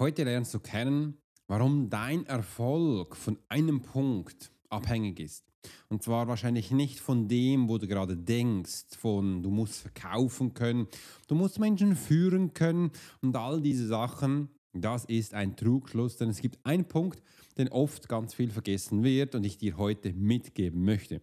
Heute lernst du kennen, warum dein Erfolg von einem Punkt abhängig ist. Und zwar wahrscheinlich nicht von dem, wo du gerade denkst, von du musst verkaufen können, du musst Menschen führen können und all diese Sachen. Das ist ein Trugschluss, denn es gibt einen Punkt, den oft ganz viel vergessen wird und ich dir heute mitgeben möchte.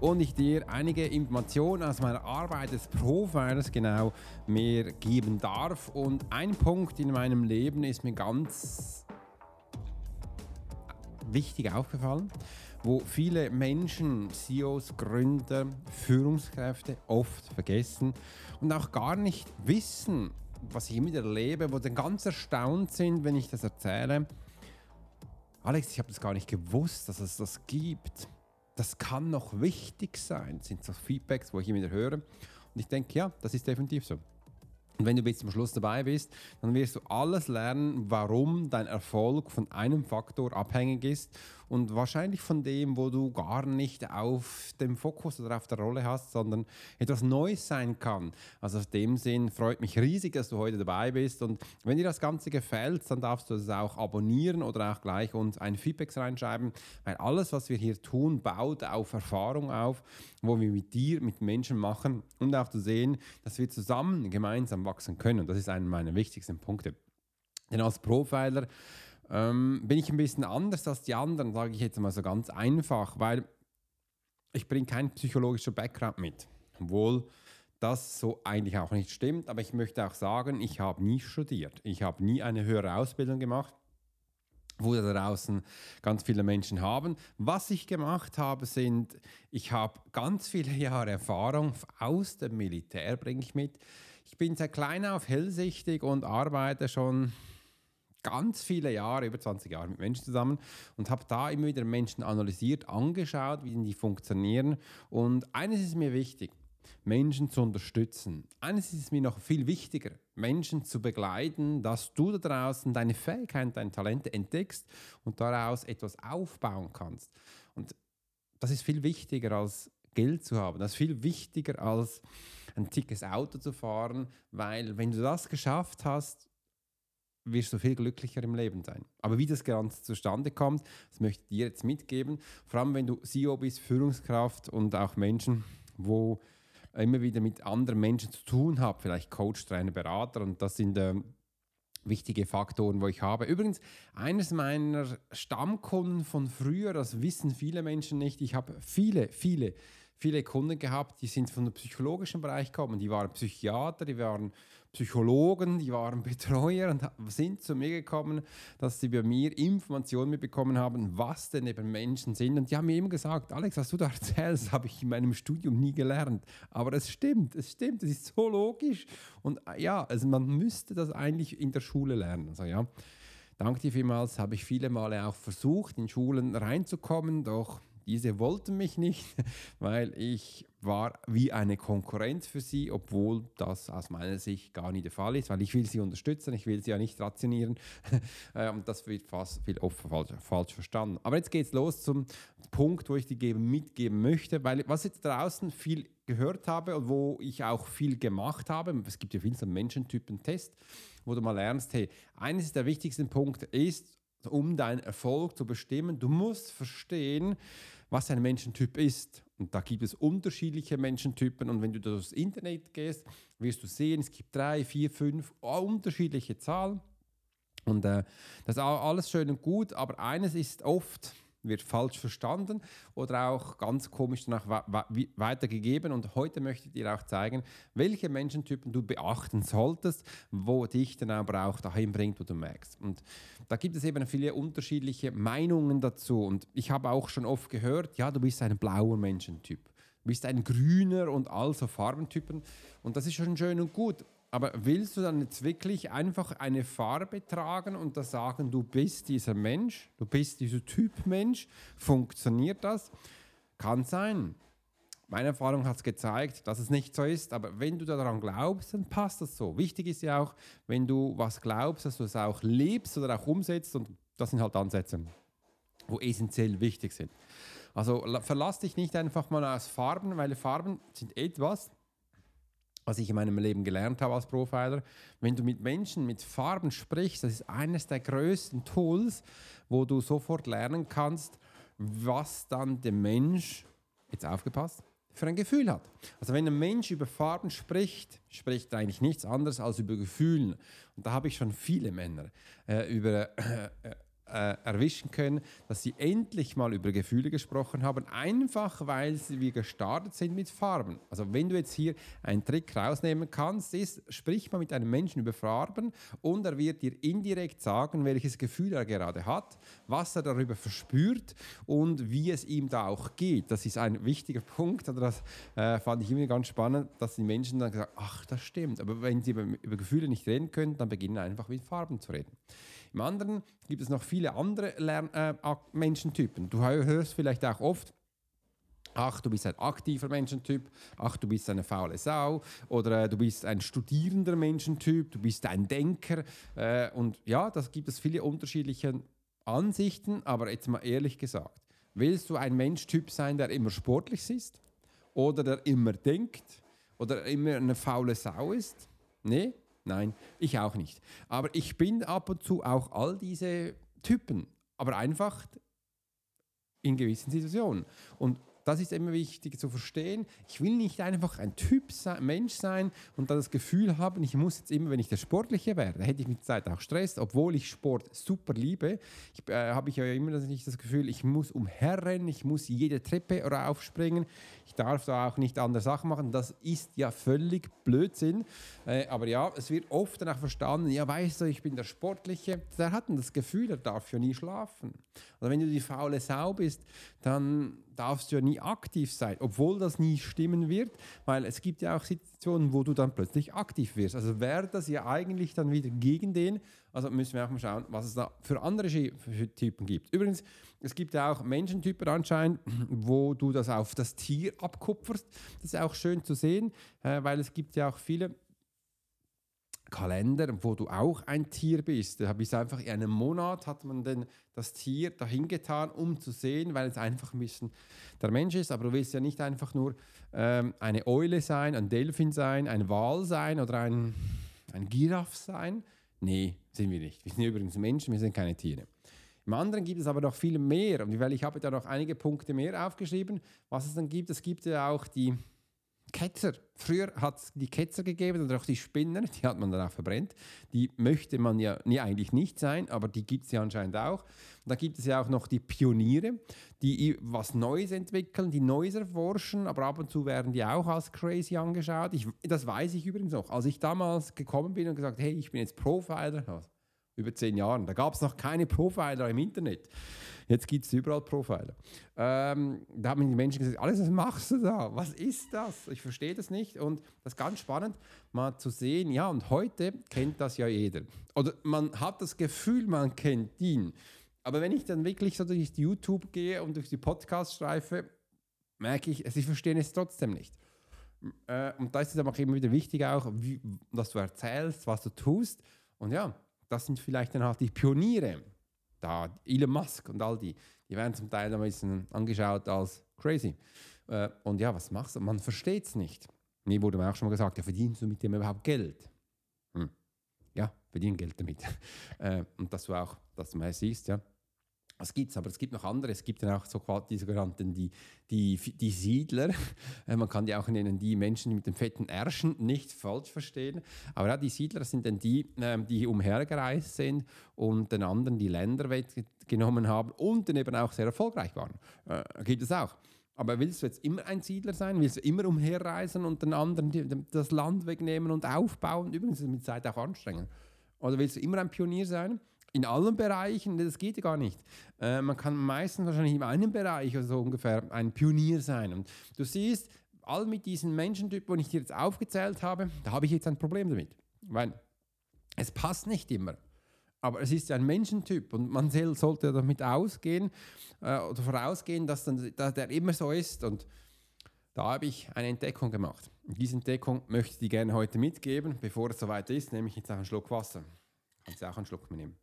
und ich dir einige Informationen aus meiner Arbeit des Profilers genau mehr geben darf. Und ein Punkt in meinem Leben ist mir ganz wichtig aufgefallen, wo viele Menschen, CEOs, Gründer, Führungskräfte oft vergessen und auch gar nicht wissen, was ich immer wieder erlebe, wo dann ganz erstaunt sind, wenn ich das erzähle Alex, ich habe das gar nicht gewusst, dass es das gibt. Das kann noch wichtig sein, das sind so Feedbacks, wo ich immer wieder höre. Und ich denke, ja, das ist definitiv so. Und wenn du bis zum Schluss dabei bist, dann wirst du alles lernen, warum dein Erfolg von einem Faktor abhängig ist und wahrscheinlich von dem, wo du gar nicht auf dem Fokus oder auf der Rolle hast, sondern etwas Neues sein kann. Also aus dem Sinn freut mich riesig, dass du heute dabei bist und wenn dir das Ganze gefällt, dann darfst du es auch abonnieren oder auch gleich uns ein Feedback reinschreiben, weil alles, was wir hier tun, baut auf Erfahrung auf, wo wir mit dir, mit Menschen machen und auch zu sehen, dass wir zusammen gemeinsam wachsen können. Das ist einer meiner wichtigsten Punkte. Denn als Profiler ähm, bin ich ein bisschen anders als die anderen, sage ich jetzt mal so ganz einfach, weil ich bringe keinen psychologischen Background mit. Obwohl das so eigentlich auch nicht stimmt, aber ich möchte auch sagen, ich habe nie studiert. Ich habe nie eine höhere Ausbildung gemacht wo da draußen ganz viele Menschen haben. Was ich gemacht habe, sind, ich habe ganz viele Jahre Erfahrung aus dem Militär, bringe ich mit. Ich bin seit klein auf hellsichtig und arbeite schon ganz viele Jahre, über 20 Jahre mit Menschen zusammen und habe da immer wieder Menschen analysiert, angeschaut, wie die funktionieren. Und eines ist mir wichtig, Menschen zu unterstützen. Eines ist mir noch viel wichtiger, Menschen zu begleiten, dass du da draußen deine Fähigkeiten, deine Talente entdeckst und daraus etwas aufbauen kannst. Und das ist viel wichtiger als Geld zu haben. Das ist viel wichtiger als ein dickes Auto zu fahren, weil wenn du das geschafft hast, wirst du viel glücklicher im Leben sein. Aber wie das Ganze zustande kommt, das möchte ich dir jetzt mitgeben. Vor allem, wenn du CEO bist, Führungskraft und auch Menschen, wo immer wieder mit anderen Menschen zu tun haben, vielleicht Coach, Trainer, Berater und das sind äh, wichtige Faktoren, wo ich habe. Übrigens, eines meiner Stammkunden von früher, das wissen viele Menschen nicht, ich habe viele, viele viele Kunden gehabt, die sind von dem psychologischen Bereich gekommen. Die waren Psychiater, die waren Psychologen, die waren Betreuer und sind zu mir gekommen, dass sie bei mir Informationen mitbekommen haben, was denn eben Menschen sind. Und die haben mir immer gesagt, Alex, was du da erzählst, habe ich in meinem Studium nie gelernt. Aber es stimmt, es stimmt, es ist so logisch. Und äh, ja, also man müsste das eigentlich in der Schule lernen. Also ja, danke dir vielmals, habe ich viele Male auch versucht, in Schulen reinzukommen, doch diese wollten mich nicht, weil ich war wie eine Konkurrenz für sie, obwohl das aus meiner Sicht gar nicht der Fall ist, weil ich will sie unterstützen, ich will sie ja nicht rationieren äh, und das wird fast viel oft falsch, falsch verstanden. Aber jetzt geht es los zum Punkt, wo ich die mitgeben möchte, weil was ich draußen viel gehört habe und wo ich auch viel gemacht habe, es gibt ja viel so Menschentypen-Test, wo du mal lernst, hey, eines der wichtigsten Punkte ist, um deinen Erfolg zu bestimmen, du musst verstehen, was ein Menschentyp ist. Und da gibt es unterschiedliche Menschentypen. Und wenn du durchs Internet gehst, wirst du sehen, es gibt drei, vier, fünf unterschiedliche Zahlen. Und äh, das ist alles schön und gut, aber eines ist oft wird falsch verstanden oder auch ganz komisch danach weitergegeben. Und heute möchte ich dir auch zeigen, welche Menschentypen du beachten solltest, wo dich dann aber auch dahin bringt, wo du merkst. Und da gibt es eben viele unterschiedliche Meinungen dazu. Und ich habe auch schon oft gehört, ja, du bist ein blauer Menschentyp. Du bist ein grüner und also Farbentypen. Und das ist schon schön und gut. Aber willst du dann jetzt wirklich einfach eine Farbe tragen und da sagen, du bist dieser Mensch, du bist dieser Typ Mensch? Funktioniert das? Kann sein. Meine Erfahrung hat es gezeigt, dass es nicht so ist, aber wenn du daran glaubst, dann passt das so. Wichtig ist ja auch, wenn du was glaubst, dass du es auch lebst oder auch umsetzt und das sind halt Ansätze, wo essentiell wichtig sind. Also verlass dich nicht einfach mal aus Farben, weil Farben sind etwas, was ich in meinem Leben gelernt habe als Profiler. Wenn du mit Menschen mit Farben sprichst, das ist eines der größten Tools, wo du sofort lernen kannst, was dann der Mensch, jetzt aufgepasst, für ein Gefühl hat. Also wenn ein Mensch über Farben spricht, spricht er eigentlich nichts anderes als über Gefühlen. Und da habe ich schon viele Männer äh, über äh, äh, erwischen können, dass sie endlich mal über Gefühle gesprochen haben, einfach weil wir gestartet sind mit Farben. Also wenn du jetzt hier einen Trick rausnehmen kannst, ist, sprich mal mit einem Menschen über Farben und er wird dir indirekt sagen, welches Gefühl er gerade hat, was er darüber verspürt und wie es ihm da auch geht. Das ist ein wichtiger Punkt, oder das äh, fand ich immer ganz spannend, dass die Menschen dann sagen, ach, das stimmt. Aber wenn sie über, über Gefühle nicht reden können, dann beginnen einfach mit Farben zu reden. Im anderen gibt es noch viele andere Lern äh, Menschentypen. Du hörst vielleicht auch oft, ach, du bist ein aktiver Menschentyp, ach, du bist eine faule Sau oder äh, du bist ein studierender Menschentyp, du bist ein Denker. Äh, und ja, das gibt es viele unterschiedliche Ansichten, aber jetzt mal ehrlich gesagt, willst du ein Menschtyp sein, der immer sportlich ist oder der immer denkt oder immer eine faule Sau ist? Nee, Nein, ich auch nicht. Aber ich bin ab und zu auch all diese Typen, aber einfach in gewissen Situationen. Und das ist immer wichtig zu verstehen. Ich will nicht einfach ein Typ sein, Mensch sein und dann das Gefühl haben, ich muss jetzt immer, wenn ich der Sportliche wäre, da hätte ich mit der Zeit auch Stress, obwohl ich Sport super liebe, ich, äh, habe ich ja immer nicht das Gefühl, ich muss umherrennen, ich muss jede Treppe raufspringen, ich darf da auch nicht andere Sachen machen. Das ist ja völlig Blödsinn. Äh, aber ja, es wird oft danach verstanden, ja, weißt du, ich bin der Sportliche, der hat das Gefühl, er darf ja nie schlafen. Also wenn du die faule Sau bist, dann darfst du ja nie aktiv sein, obwohl das nie stimmen wird, weil es gibt ja auch Situationen, wo du dann plötzlich aktiv wirst. Also wäre das ja eigentlich dann wieder gegen den. Also müssen wir auch mal schauen, was es da für andere Typen gibt. Übrigens, es gibt ja auch Menschentypen anscheinend, wo du das auf das Tier abkupferst. Das ist auch schön zu sehen, äh, weil es gibt ja auch viele Kalender, wo du auch ein Tier bist. Da habe ich einfach in einem Monat hat man denn das Tier dahin getan, um zu sehen, weil es einfach ein bisschen der Mensch ist. Aber du willst ja nicht einfach nur ähm, eine Eule sein, ein Delfin sein, ein Wal sein oder ein, ein Giraffe sein. Nee, sind wir nicht. Wir sind übrigens Menschen, wir sind keine Tiere. Im anderen gibt es aber noch viel mehr. Weil ich habe da noch einige Punkte mehr aufgeschrieben, was es dann gibt. Es gibt ja auch die Ketzer. Früher hat es die Ketzer gegeben oder auch die Spinner, die hat man dann auch verbrennt. Die möchte man ja nie, eigentlich nicht sein, aber die gibt es ja anscheinend auch. Da gibt es ja auch noch die Pioniere, die was Neues entwickeln, die Neues erforschen, aber ab und zu werden die auch als crazy angeschaut. Ich, das weiß ich übrigens noch. Als ich damals gekommen bin und gesagt, hey, ich bin jetzt Profiler, über zehn Jahren, da gab es noch keine Profiler im Internet. Jetzt gibt es überall Profiler. Ähm, da haben die Menschen gesagt, alles, was machst du da? Was ist das? Ich verstehe das nicht. Und das ist ganz spannend, mal zu sehen, ja, und heute kennt das ja jeder. Oder man hat das Gefühl, man kennt ihn. Aber wenn ich dann wirklich so durch YouTube gehe und durch die Podcast streife, merke ich, sie verstehen es trotzdem nicht. Äh, und da ist es aber auch immer wieder wichtig, auch, wie, dass du erzählst, was du tust. Und ja, das sind vielleicht dann auch die Pioniere da Elon Musk und all die, die werden zum Teil ein bisschen angeschaut als crazy. Äh, und ja, was machst du? Man versteht es nicht. Mir wurde mir auch schon mal gesagt, ja, verdienst du mit dem überhaupt Geld? Hm. Ja, verdienen Geld damit. äh, und dass du auch, dass du mal siehst, ja. Das gibt es, aber es gibt noch andere. Es gibt dann auch so die sogenannten die, die, die Siedler. Äh, man kann die auch nennen, die Menschen mit den fetten Ärschen, nicht falsch verstehen. Aber ja, die Siedler sind dann die, ähm, die umhergereist sind und den anderen die Länder weggenommen haben und dann eben auch sehr erfolgreich waren. Äh, gibt es auch. Aber willst du jetzt immer ein Siedler sein? Willst du immer umherreisen und den anderen das Land wegnehmen und aufbauen? Übrigens ist es mit Zeit auch anstrengend. Oder willst du immer ein Pionier sein? In allen Bereichen, das geht ja gar nicht. Äh, man kann meistens wahrscheinlich in einem Bereich oder so ungefähr ein Pionier sein. Und du siehst, all mit diesen Menschentypen, die ich dir jetzt aufgezählt habe, da habe ich jetzt ein Problem damit. Weil es passt nicht immer. Aber es ist ja ein Menschentyp und man sollte damit ausgehen äh, oder vorausgehen, dass, dann, dass der immer so ist. Und da habe ich eine Entdeckung gemacht. Und diese Entdeckung möchte ich dir gerne heute mitgeben. Bevor es soweit ist, nehme ich jetzt auch einen Schluck Wasser. Kannst du auch einen Schluck nehmen.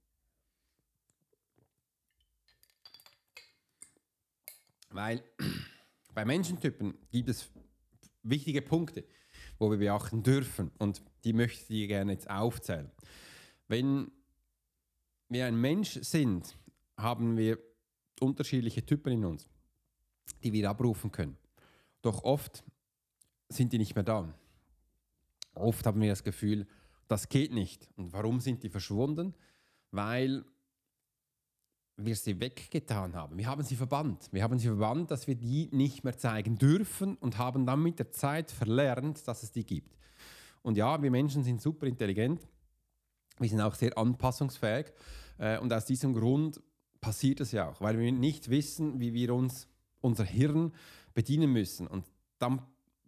Weil bei Menschentypen gibt es wichtige Punkte, wo wir beachten dürfen und die möchte ich gerne jetzt aufzählen. Wenn wir ein Mensch sind, haben wir unterschiedliche Typen in uns, die wir abrufen können. Doch oft sind die nicht mehr da. Oft haben wir das Gefühl, das geht nicht. Und warum sind die verschwunden? Weil wir sie weggetan haben. Wir haben sie verbannt. Wir haben sie verbannt, dass wir die nicht mehr zeigen dürfen und haben dann mit der Zeit verlernt, dass es die gibt. Und ja, wir Menschen sind super intelligent. Wir sind auch sehr anpassungsfähig. Äh, und aus diesem Grund passiert es ja auch, weil wir nicht wissen, wie wir uns unser Hirn bedienen müssen. Und dann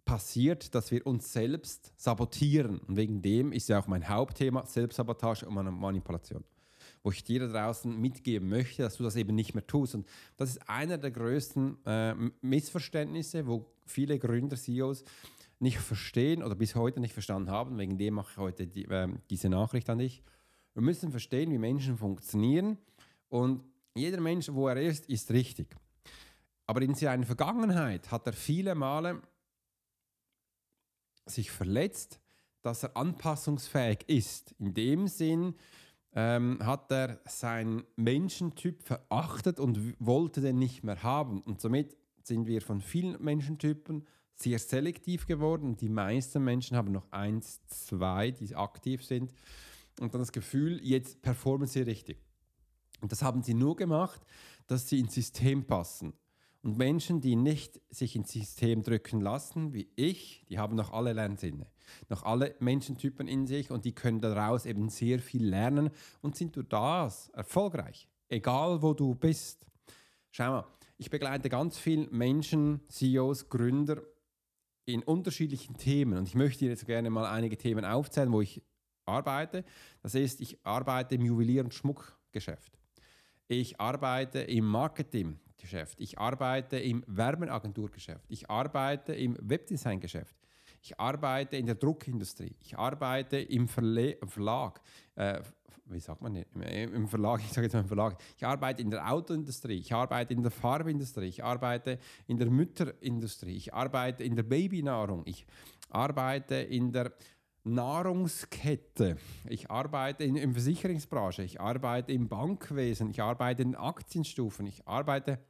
passiert, dass wir uns selbst sabotieren. Und wegen dem ist ja auch mein Hauptthema Selbstsabotage und Manipulation wo ich dir da draußen mitgeben möchte, dass du das eben nicht mehr tust. Und das ist einer der größten äh, Missverständnisse, wo viele Gründer, CEOs nicht verstehen oder bis heute nicht verstanden haben. Wegen dem mache ich heute die, äh, diese Nachricht an dich. Wir müssen verstehen, wie Menschen funktionieren und jeder Mensch, wo er ist, ist richtig. Aber in seiner Vergangenheit hat er viele Male sich verletzt, dass er anpassungsfähig ist. In dem Sinn, ähm, hat er seinen Menschentyp verachtet und wollte den nicht mehr haben. Und somit sind wir von vielen Menschentypen sehr selektiv geworden. Die meisten Menschen haben noch eins, zwei, die aktiv sind. Und dann das Gefühl, jetzt performen sie richtig. Und das haben sie nur gemacht, dass sie ins System passen. Und Menschen, die nicht sich ins System drücken lassen, wie ich, die haben noch alle Lernsinne, noch alle Menschentypen in sich und die können daraus eben sehr viel lernen und sind durch das erfolgreich, egal wo du bist. Schau mal, ich begleite ganz viele Menschen, CEOs, Gründer in unterschiedlichen Themen und ich möchte dir jetzt gerne mal einige Themen aufzählen, wo ich arbeite. Das ist, ich arbeite im Juwelier- und Schmuckgeschäft. Ich arbeite im Marketing. Geschäft. Ich arbeite im Werbeagenturgeschäft. Ich arbeite im Webdesigngeschäft. Ich arbeite in der Druckindustrie. Ich arbeite im Verle Verlag. Äh, wie sagt man nicht? Im Verlag, ich sage jetzt mal im Verlag. Ich arbeite in der Autoindustrie. Ich arbeite in der Farbindustrie. Ich arbeite in der Mütterindustrie. Ich arbeite in der Babynahrung. Ich arbeite in der Nahrungskette. Ich arbeite in der Versicherungsbranche. Ich arbeite im Bankwesen. Ich arbeite in Aktienstufen. Ich arbeite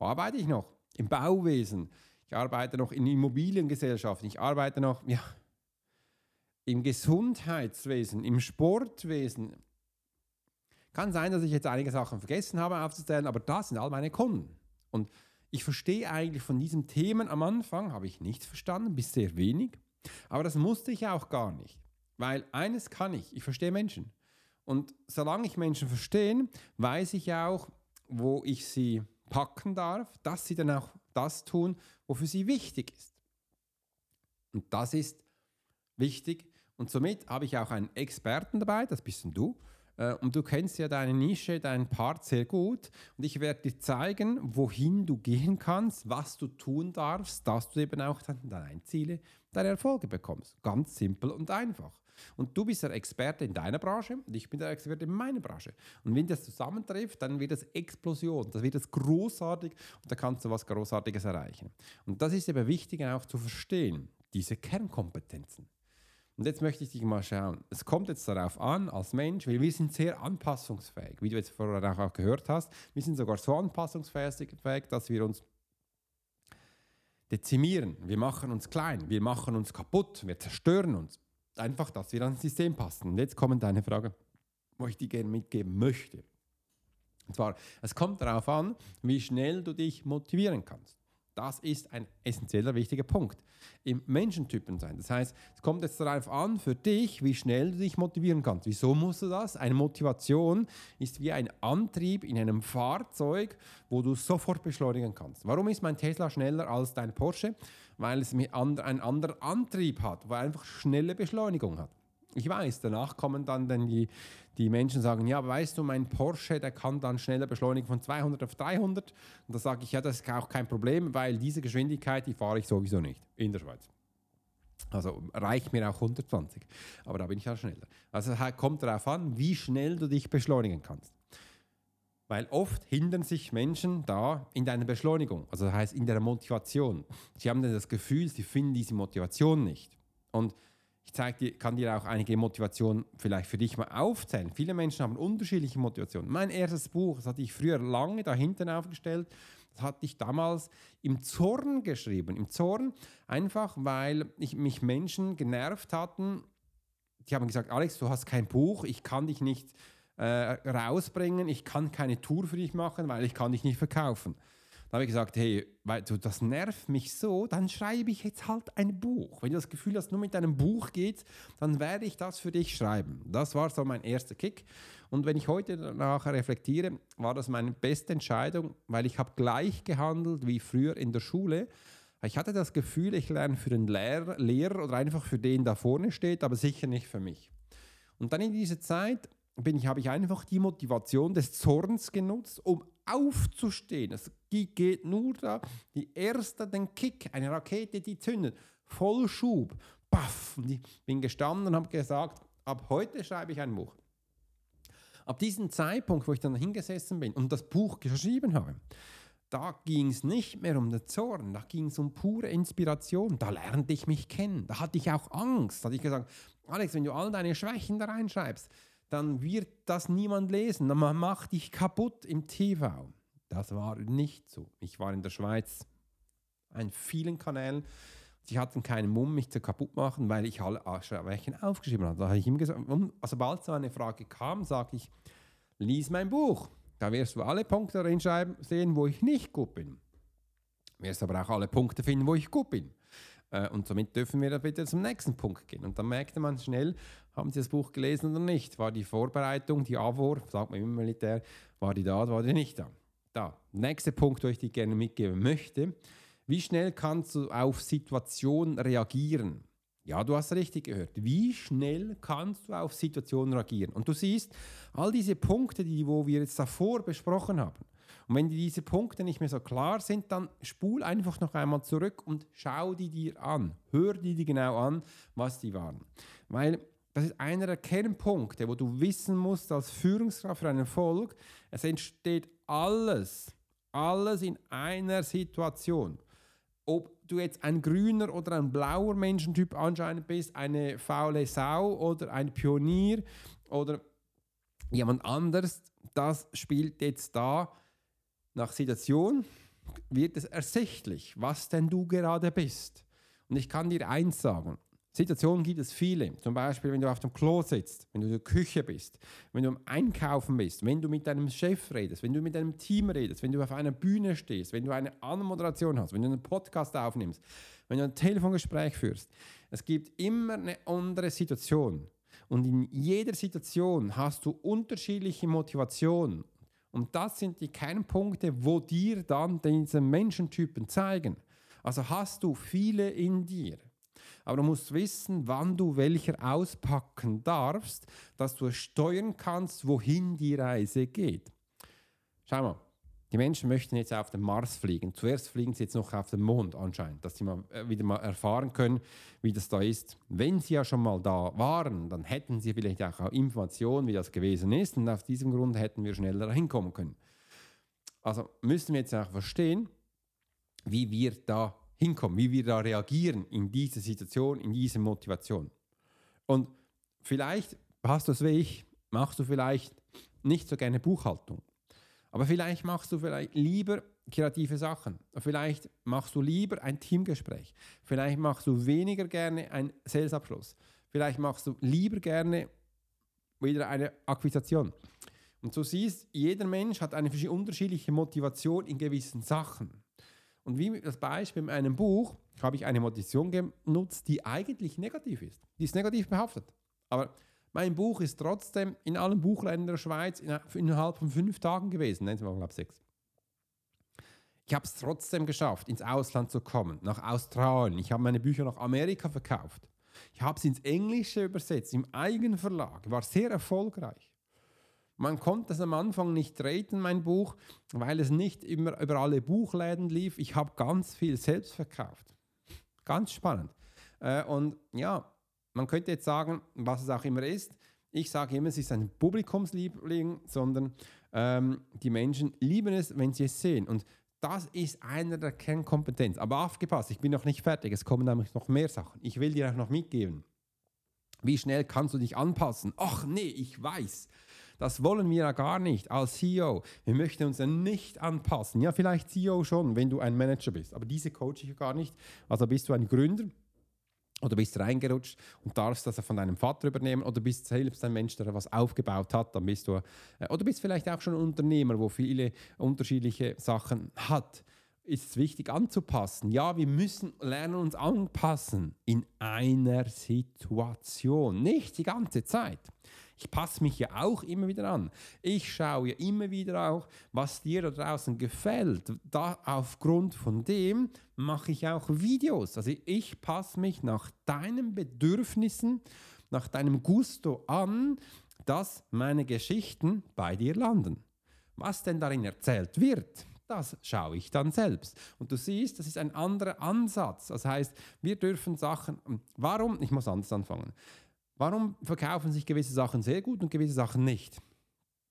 arbeite ich noch? Im Bauwesen. Ich arbeite noch in Immobiliengesellschaften. Ich arbeite noch ja, im Gesundheitswesen, im Sportwesen. Kann sein, dass ich jetzt einige Sachen vergessen habe aufzustellen, aber das sind all meine Kunden. Und ich verstehe eigentlich von diesen Themen am Anfang, habe ich nichts verstanden, bis sehr wenig. Aber das musste ich auch gar nicht. Weil eines kann ich, ich verstehe Menschen. Und solange ich Menschen verstehe, weiß ich auch, wo ich sie packen darf, dass sie dann auch das tun, wofür sie wichtig ist. Und das ist wichtig. Und somit habe ich auch einen Experten dabei, das bist du. Äh, und du kennst ja deine Nische, deinen Part sehr gut. Und ich werde dir zeigen, wohin du gehen kannst, was du tun darfst, dass du eben auch deine Ziele, deine Erfolge bekommst. Ganz simpel und einfach. Und du bist der Experte in deiner Branche und ich bin der Experte in meiner Branche. Und wenn das zusammentrifft, dann wird das Explosion, das wird das großartig und da kannst du was Großartiges erreichen. Und das ist eben wichtig auch zu verstehen, diese Kernkompetenzen. Und jetzt möchte ich dich mal schauen. Es kommt jetzt darauf an, als Mensch, weil wir sind sehr anpassungsfähig, wie du jetzt vorher auch gehört hast. Wir sind sogar so anpassungsfähig, dass wir uns dezimieren. Wir machen uns klein, wir machen uns kaputt, wir zerstören uns. Einfach, dass wir ans System passen. Und jetzt kommt eine Frage, wo ich dir gerne mitgeben möchte. Und zwar, es kommt darauf an, wie schnell du dich motivieren kannst. Das ist ein essentieller wichtiger Punkt im Menschentypen sein. Das heißt, es kommt jetzt darauf an, für dich, wie schnell du dich motivieren kannst. Wieso musst du das? Eine Motivation ist wie ein Antrieb in einem Fahrzeug, wo du sofort beschleunigen kannst. Warum ist mein Tesla schneller als dein Porsche? Weil es einen anderen Antrieb hat, weil einfach schnelle Beschleunigung hat. Ich weiß, danach kommen dann, dann die, die Menschen sagen, ja, weißt du, mein Porsche, der kann dann schneller beschleunigen von 200 auf 300. Und da sage ich, ja, das ist auch kein Problem, weil diese Geschwindigkeit, die fahre ich sowieso nicht in der Schweiz. Also reicht mir auch 120, aber da bin ich ja schneller. Also kommt darauf an, wie schnell du dich beschleunigen kannst. Weil oft hindern sich Menschen da in deiner Beschleunigung, also das heißt in der Motivation. Sie haben dann das Gefühl, sie finden diese Motivation nicht. Und ich zeig dir, kann dir auch einige Motivationen vielleicht für dich mal aufzählen. Viele Menschen haben unterschiedliche Motivationen. Mein erstes Buch, das hatte ich früher lange da hinten aufgestellt, das hatte ich damals im Zorn geschrieben. Im Zorn einfach, weil ich, mich Menschen genervt hatten. Die haben gesagt, Alex, du hast kein Buch, ich kann dich nicht äh, rausbringen, ich kann keine Tour für dich machen, weil ich kann dich nicht verkaufen. Da habe ich gesagt, hey, weil du, das nervt mich so, dann schreibe ich jetzt halt ein Buch. Wenn du das Gefühl hast, nur mit einem Buch geht, dann werde ich das für dich schreiben. Das war so mein erster Kick. Und wenn ich heute danach reflektiere, war das meine beste Entscheidung, weil ich habe gleich gehandelt wie früher in der Schule. Ich hatte das Gefühl, ich lerne für den Lehrer, Lehrer oder einfach für den da vorne steht, aber sicher nicht für mich. Und dann in dieser Zeit bin ich, habe ich einfach die Motivation des Zorns genutzt, um aufzustehen. Es geht nur da, die erste, den Kick, eine Rakete, die zündet, Vollschub, baff. Und ich bin gestanden und habe gesagt, ab heute schreibe ich ein Buch. Ab diesem Zeitpunkt, wo ich dann hingesessen bin und das Buch geschrieben habe, da ging es nicht mehr um den Zorn, da ging es um pure Inspiration. Da lernte ich mich kennen. Da hatte ich auch Angst. Da hatte ich gesagt, Alex, wenn du all deine Schwächen da reinschreibst, dann wird das niemand lesen. Man macht dich kaputt im TV. Das war nicht so. Ich war in der Schweiz an vielen Kanälen. Sie hatten keinen Mumm, mich zu kaputt machen, weil ich alle Schwächen aufgeschrieben habe. Da habe ich ihm gesagt, also bald so eine Frage kam, sage ich, lies mein Buch. Da wirst du alle Punkte darin schreiben, sehen, wo ich nicht gut bin. Du wirst aber auch alle Punkte finden, wo ich gut bin. Äh, und somit dürfen wir dann bitte zum nächsten Punkt gehen. Und dann merkte man schnell, haben Sie das Buch gelesen oder nicht? War die Vorbereitung, die AWOR, sagt man im Militär, war die da oder war die nicht da? Da, nächster Punkt, den ich dir gerne mitgeben möchte. Wie schnell kannst du auf Situationen reagieren? Ja, du hast richtig gehört. Wie schnell kannst du auf Situationen reagieren? Und du siehst, all diese Punkte, die wo wir jetzt davor besprochen haben, und wenn diese Punkte nicht mehr so klar sind, dann spul einfach noch einmal zurück und schau die dir an. Hör die dir genau an, was die waren. Weil das ist einer der Kernpunkte, wo du wissen musst als Führungskraft für einen Erfolg, es entsteht alles, alles in einer Situation. Ob du jetzt ein grüner oder ein blauer Menschentyp anscheinend bist, eine faule Sau oder ein Pionier oder jemand anders, das spielt jetzt da nach Situation wird es ersichtlich, was denn du gerade bist. Und ich kann dir eins sagen, Situationen gibt es viele. Zum Beispiel, wenn du auf dem Klo sitzt, wenn du in der Küche bist, wenn du am Einkaufen bist, wenn du mit deinem Chef redest, wenn du mit deinem Team redest, wenn du auf einer Bühne stehst, wenn du eine Anmoderation hast, wenn du einen Podcast aufnimmst, wenn du ein Telefongespräch führst. Es gibt immer eine andere Situation. Und in jeder Situation hast du unterschiedliche Motivationen und das sind die Kernpunkte, wo dir dann diese Menschentypen zeigen. Also hast du viele in dir. Aber du musst wissen, wann du welcher auspacken darfst, dass du steuern kannst, wohin die Reise geht. Schau mal, die Menschen möchten jetzt auf den Mars fliegen. Zuerst fliegen sie jetzt noch auf den Mond anscheinend, dass sie mal, äh, wieder mal erfahren können, wie das da ist. Wenn sie ja schon mal da waren, dann hätten sie vielleicht auch Informationen, wie das gewesen ist. Und aus diesem Grund hätten wir schneller hinkommen können. Also müssen wir jetzt auch verstehen, wie wir da hinkommen, wie wir da reagieren in dieser Situation, in dieser Motivation. Und vielleicht hast du es wie ich, machst du vielleicht nicht so gerne Buchhaltung. Aber vielleicht machst du vielleicht lieber kreative Sachen. Vielleicht machst du lieber ein Teamgespräch. Vielleicht machst du weniger gerne einen Salesabschluss. Vielleicht machst du lieber gerne wieder eine Akquisition. Und so siehst, jeder Mensch hat eine unterschiedliche Motivation in gewissen Sachen. Und wie das Beispiel in einem Buch habe ich eine Motivation genutzt, die eigentlich negativ ist. Die ist negativ behaftet. Aber mein Buch ist trotzdem in allen Buchländern der Schweiz innerhalb von fünf Tagen gewesen. Nein, es waren, glaube sechs. Ich habe es trotzdem geschafft, ins Ausland zu kommen, nach Australien. Ich habe meine Bücher nach Amerika verkauft. Ich habe es ins Englische übersetzt, im eigenen Verlag, war sehr erfolgreich. Man konnte es am Anfang nicht treten, mein Buch, weil es nicht immer über alle Buchläden lief. Ich habe ganz viel selbst verkauft. Ganz spannend. Äh, und ja, man könnte jetzt sagen, was es auch immer ist. Ich sage immer, es ist ein Publikumsliebling, sondern ähm, die Menschen lieben es, wenn sie es sehen. Und das ist einer der Kernkompetenzen. Aber aufgepasst, ich bin noch nicht fertig. Es kommen nämlich noch mehr Sachen. Ich will dir auch noch mitgeben. Wie schnell kannst du dich anpassen? Ach nee, ich weiß. Das wollen wir ja gar nicht als CEO. Wir möchten uns ja nicht anpassen. Ja, vielleicht CEO schon, wenn du ein Manager bist. Aber diese coache ich gar nicht. Also bist du ein Gründer oder bist reingerutscht und darfst das von deinem Vater übernehmen oder bist selbst ein Mensch, der was aufgebaut hat, dann bist du, äh, oder bist vielleicht auch schon ein Unternehmer, wo viele unterschiedliche Sachen hat. Ist es wichtig anzupassen? Ja, wir müssen lernen uns anpassen in einer Situation, nicht die ganze Zeit. Ich passe mich ja auch immer wieder an. Ich schaue ja immer wieder auch, was dir da draußen gefällt. Da aufgrund von dem mache ich auch Videos. Also ich passe mich nach deinen Bedürfnissen, nach deinem Gusto an, dass meine Geschichten bei dir landen. Was denn darin erzählt wird, das schaue ich dann selbst. Und du siehst, das ist ein anderer Ansatz. Das heißt, wir dürfen Sachen, warum, ich muss anders anfangen, Warum verkaufen sich gewisse Sachen sehr gut und gewisse Sachen nicht?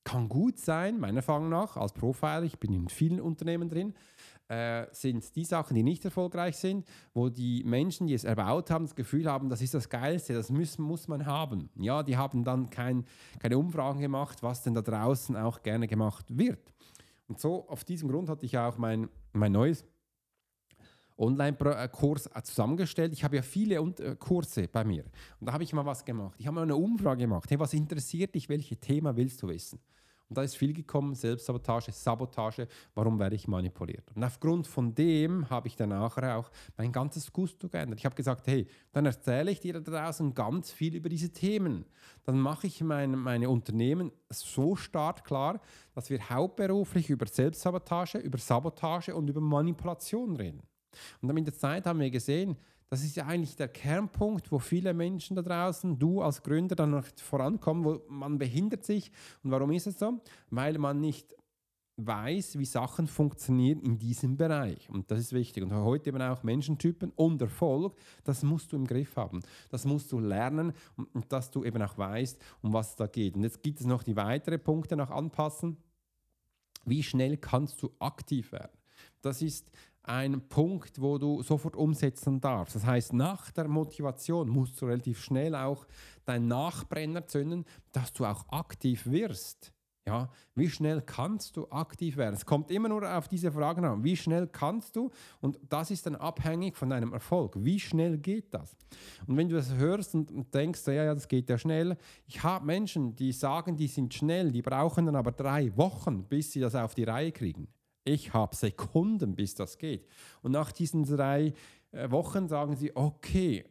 Kann gut sein, meiner Erfahrung nach, als Profiler, ich bin in vielen Unternehmen drin, äh, sind die Sachen, die nicht erfolgreich sind, wo die Menschen, die es erbaut haben, das Gefühl haben, das ist das Geilste, das müssen, muss man haben. Ja, die haben dann kein, keine Umfragen gemacht, was denn da draußen auch gerne gemacht wird. Und so, auf diesem Grund hatte ich auch mein, mein neues Online-Kurs äh, zusammengestellt. Ich habe ja viele äh, Kurse bei mir. Und da habe ich mal was gemacht. Ich habe mal eine Umfrage gemacht. Hey, was interessiert dich? Welches Thema willst du wissen? Und da ist viel gekommen, Selbstsabotage, Sabotage, warum werde ich manipuliert? Und aufgrund von dem habe ich dann nachher auch mein ganzes Gusto geändert. Ich habe gesagt, hey, dann erzähle ich dir da draußen ganz viel über diese Themen. Dann mache ich mein, meine Unternehmen so stark klar, dass wir hauptberuflich über Selbstsabotage, über Sabotage und über Manipulation reden. Und dann mit der Zeit haben wir gesehen, das ist ja eigentlich der Kernpunkt, wo viele Menschen da draußen, du als Gründer, dann noch vorankommen, wo man behindert sich. Und warum ist es so? Weil man nicht weiß, wie Sachen funktionieren in diesem Bereich. Und das ist wichtig. Und heute eben auch Menschentypen und Erfolg, das musst du im Griff haben. Das musst du lernen und, dass du eben auch weißt, um was es da geht. Und jetzt gibt es noch die weiteren Punkte nach Anpassen. Wie schnell kannst du aktiv werden? Das ist ein Punkt, wo du sofort umsetzen darfst. Das heißt, nach der Motivation musst du relativ schnell auch deinen Nachbrenner zünden, dass du auch aktiv wirst. Ja, wie schnell kannst du aktiv werden? Es kommt immer nur auf diese Fragen an. Wie schnell kannst du? Und das ist dann abhängig von deinem Erfolg. Wie schnell geht das? Und wenn du das hörst und denkst, ja, ja, das geht ja schnell. Ich habe Menschen, die sagen, die sind schnell, die brauchen dann aber drei Wochen, bis sie das auf die Reihe kriegen. Ich habe Sekunden, bis das geht. Und nach diesen drei äh, Wochen sagen sie, okay.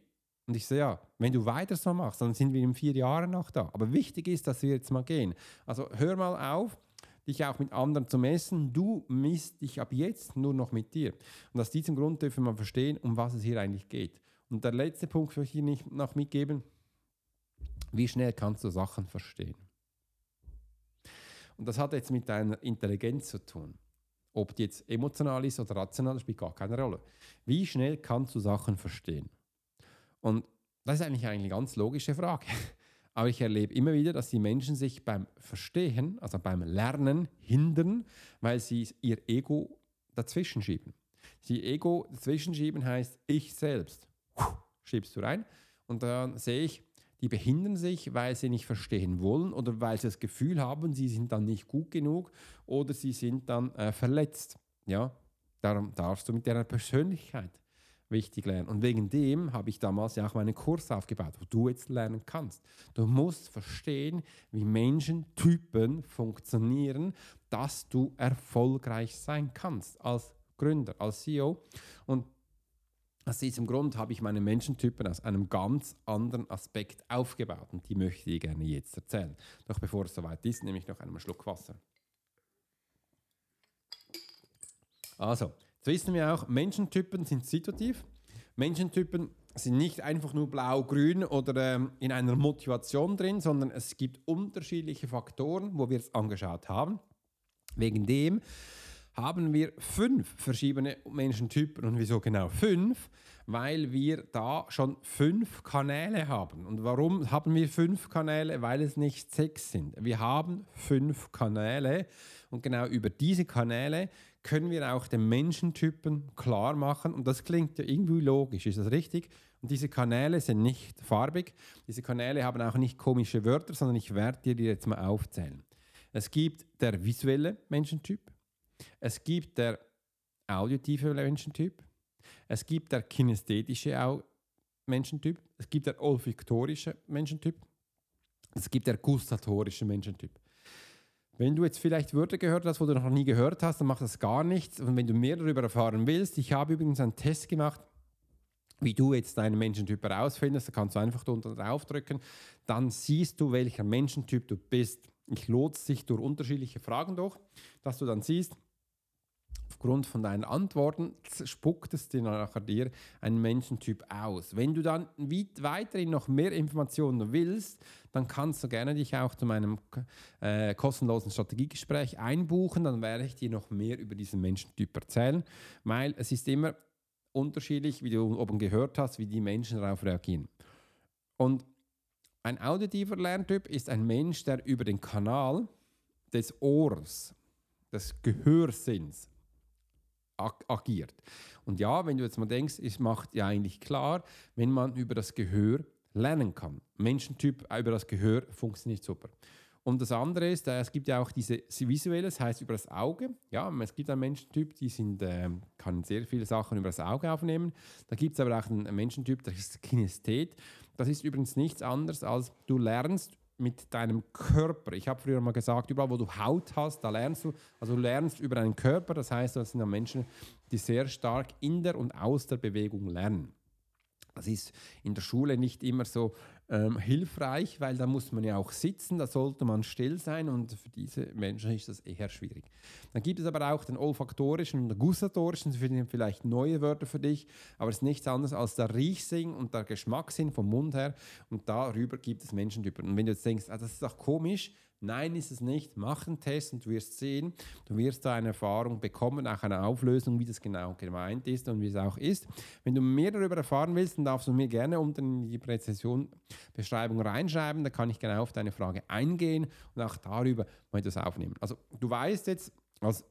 Und ich sage, ja, wenn du weiter so machst, dann sind wir in vier Jahren noch da. Aber wichtig ist, dass wir jetzt mal gehen. Also hör mal auf, dich auch mit anderen zu messen. Du misst dich ab jetzt nur noch mit dir. Und aus diesem Grund dürfen wir verstehen, um was es hier eigentlich geht. Und der letzte Punkt möchte ich nicht noch mitgeben. Wie schnell kannst du Sachen verstehen? Und das hat jetzt mit deiner Intelligenz zu tun. Ob die jetzt emotional ist oder rational, spielt gar keine Rolle. Wie schnell kannst du Sachen verstehen? Und das ist eigentlich eine ganz logische Frage. Aber ich erlebe immer wieder, dass die Menschen sich beim Verstehen, also beim Lernen, hindern, weil sie ihr Ego dazwischen schieben. Sie Ego dazwischen schieben heißt ich selbst. Schiebst du rein und dann sehe ich, die behindern sich, weil sie nicht verstehen wollen oder weil sie das Gefühl haben, sie sind dann nicht gut genug oder sie sind dann äh, verletzt. Ja, darum darfst du mit deiner Persönlichkeit wichtig lernen. Und wegen dem habe ich damals ja auch meinen Kurs aufgebaut, wo du jetzt lernen kannst. Du musst verstehen, wie Menschentypen funktionieren, dass du erfolgreich sein kannst als Gründer, als CEO. Und aus diesem Grund habe ich meine Menschentypen aus einem ganz anderen Aspekt aufgebaut und die möchte ich gerne jetzt erzählen. Doch bevor es soweit ist, nehme ich noch einen Schluck Wasser. Also, jetzt wissen wir auch, Menschentypen sind situativ. Menschentypen sind nicht einfach nur blau, grün oder ähm, in einer Motivation drin, sondern es gibt unterschiedliche Faktoren, wo wir es angeschaut haben. Wegen dem haben wir fünf verschiedene Menschentypen. Und wieso genau fünf? Weil wir da schon fünf Kanäle haben. Und warum haben wir fünf Kanäle? Weil es nicht sechs sind. Wir haben fünf Kanäle und genau über diese Kanäle können wir auch den Menschentypen klar machen. Und das klingt ja irgendwie logisch, ist das richtig? Und diese Kanäle sind nicht farbig. Diese Kanäle haben auch nicht komische Wörter, sondern ich werde dir die jetzt mal aufzählen. Es gibt der visuelle Menschentyp, es gibt der auditive Menschentyp, es gibt der kinästhetische Menschentyp, es gibt der olfaktorische Menschentyp, es gibt der gustatorische Menschentyp. Wenn du jetzt vielleicht Wörter gehört hast, wo du noch nie gehört hast, dann macht das gar nichts. Und wenn du mehr darüber erfahren willst, ich habe übrigens einen Test gemacht, wie du jetzt deinen Menschentyp herausfindest, da kannst du einfach drauf drücken, dann siehst du, welcher Menschentyp du bist. Ich lotse dich durch unterschiedliche Fragen durch, dass du dann siehst, aufgrund von deinen Antworten spuckt es dir nachher dir einen Menschentyp aus. Wenn du dann weiterhin noch mehr Informationen willst, dann kannst du gerne dich auch zu meinem äh, kostenlosen Strategiegespräch einbuchen. Dann werde ich dir noch mehr über diesen Menschentyp erzählen, weil es ist immer unterschiedlich, wie du oben gehört hast, wie die Menschen darauf reagieren. Und ein auditiver Lerntyp ist ein Mensch, der über den Kanal des Ohrs, des Gehörsinns ag agiert. Und ja, wenn du jetzt mal denkst, es macht ja eigentlich klar, wenn man über das Gehör lernen kann. Menschentyp über das Gehör funktioniert super. Und das andere ist, äh, es gibt ja auch diese visuelle, das heißt über das Auge. Ja, es gibt einen Menschentyp, die sind, äh, kann sehr viele Sachen über das Auge aufnehmen. Da gibt es aber auch einen Menschentyp, das ist Kinesthet. Das ist übrigens nichts anderes als du lernst mit deinem Körper. Ich habe früher mal gesagt, überall wo du Haut hast, da lernst du, also du lernst über deinen Körper. Das heißt, das sind Menschen, die sehr stark in der und aus der Bewegung lernen. Das ist in der Schule nicht immer so ähm, hilfreich, weil da muss man ja auch sitzen, da sollte man still sein und für diese Menschen ist das eher schwierig. Dann gibt es aber auch den olfaktorischen und den gustatorischen, das sind vielleicht neue Wörter für dich, aber es ist nichts anderes als der Riechsinn und der Geschmackssinn vom Mund her und darüber gibt es Menschentypen. Und wenn du jetzt denkst, ah, das ist doch komisch, Nein, ist es nicht. Mach einen Test und du wirst sehen, du wirst da eine Erfahrung bekommen, auch eine Auflösung, wie das genau gemeint ist und wie es auch ist. Wenn du mehr darüber erfahren willst, dann darfst du mir gerne unten in die Präzision-Beschreibung reinschreiben. Da kann ich genau auf deine Frage eingehen und auch darüber mal das aufnehmen. Also du weißt jetzt, als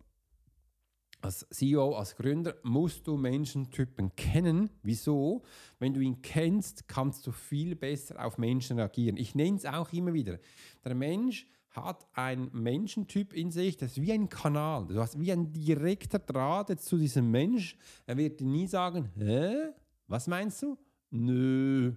als CEO, als Gründer musst du Menschentypen kennen. Wieso? Wenn du ihn kennst, kannst du viel besser auf Menschen reagieren. Ich nenne es auch immer wieder. Der Mensch hat ein Menschentyp in sich, das ist wie ein Kanal. Du hast wie ein direkter Draht zu diesem Mensch. Er wird dir nie sagen, hä? Was meinst du? Nö.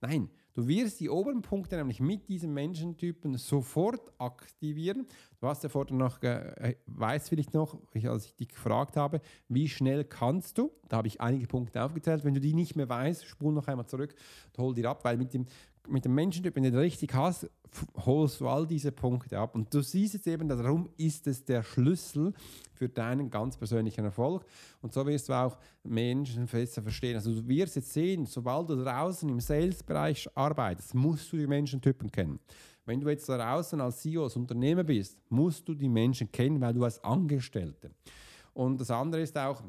Nein, du wirst die oberen Punkte nämlich mit diesem Menschentypen sofort aktivieren. Du hast ja vorhin noch, äh, weißt vielleicht noch, als ich dich gefragt habe, wie schnell kannst du? Da habe ich einige Punkte aufgezählt. Wenn du die nicht mehr weißt, spul noch einmal zurück und hol dir ab, weil mit dem mit dem Menschentyp, wenn du richtig hast, holst du all diese Punkte ab. Und du siehst jetzt eben, darum ist es der Schlüssel für deinen ganz persönlichen Erfolg. Und so wirst du auch Menschen besser verstehen. Also du wirst jetzt sehen, sobald du draußen im Sales-Bereich arbeitest, musst du die Menschentypen kennen. Wenn du jetzt draußen als CEO, als Unternehmer bist, musst du die Menschen kennen, weil du als Angestellte. Und das andere ist auch,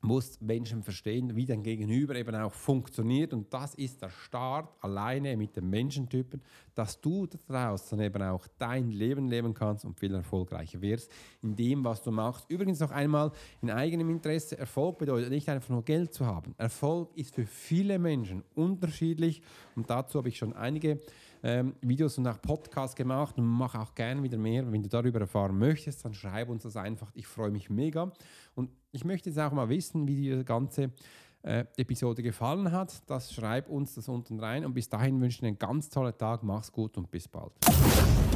musst Menschen verstehen, wie dein Gegenüber eben auch funktioniert. Und das ist der Start alleine mit dem Menschentypen, dass du daraus dann eben auch dein Leben leben kannst und viel erfolgreicher wirst in dem, was du machst. Übrigens noch einmal in eigenem Interesse, Erfolg bedeutet nicht einfach nur Geld zu haben. Erfolg ist für viele Menschen unterschiedlich und dazu habe ich schon einige ähm, Videos und auch Podcasts gemacht und mache auch gerne wieder mehr. Wenn du darüber erfahren möchtest, dann schreib uns das einfach. Ich freue mich mega. Und ich möchte jetzt auch mal wissen, wie die ganze äh, Episode gefallen hat. Das schreib uns das unten rein. Und bis dahin wünsche ich dir einen ganz tollen Tag. Mach's gut und bis bald.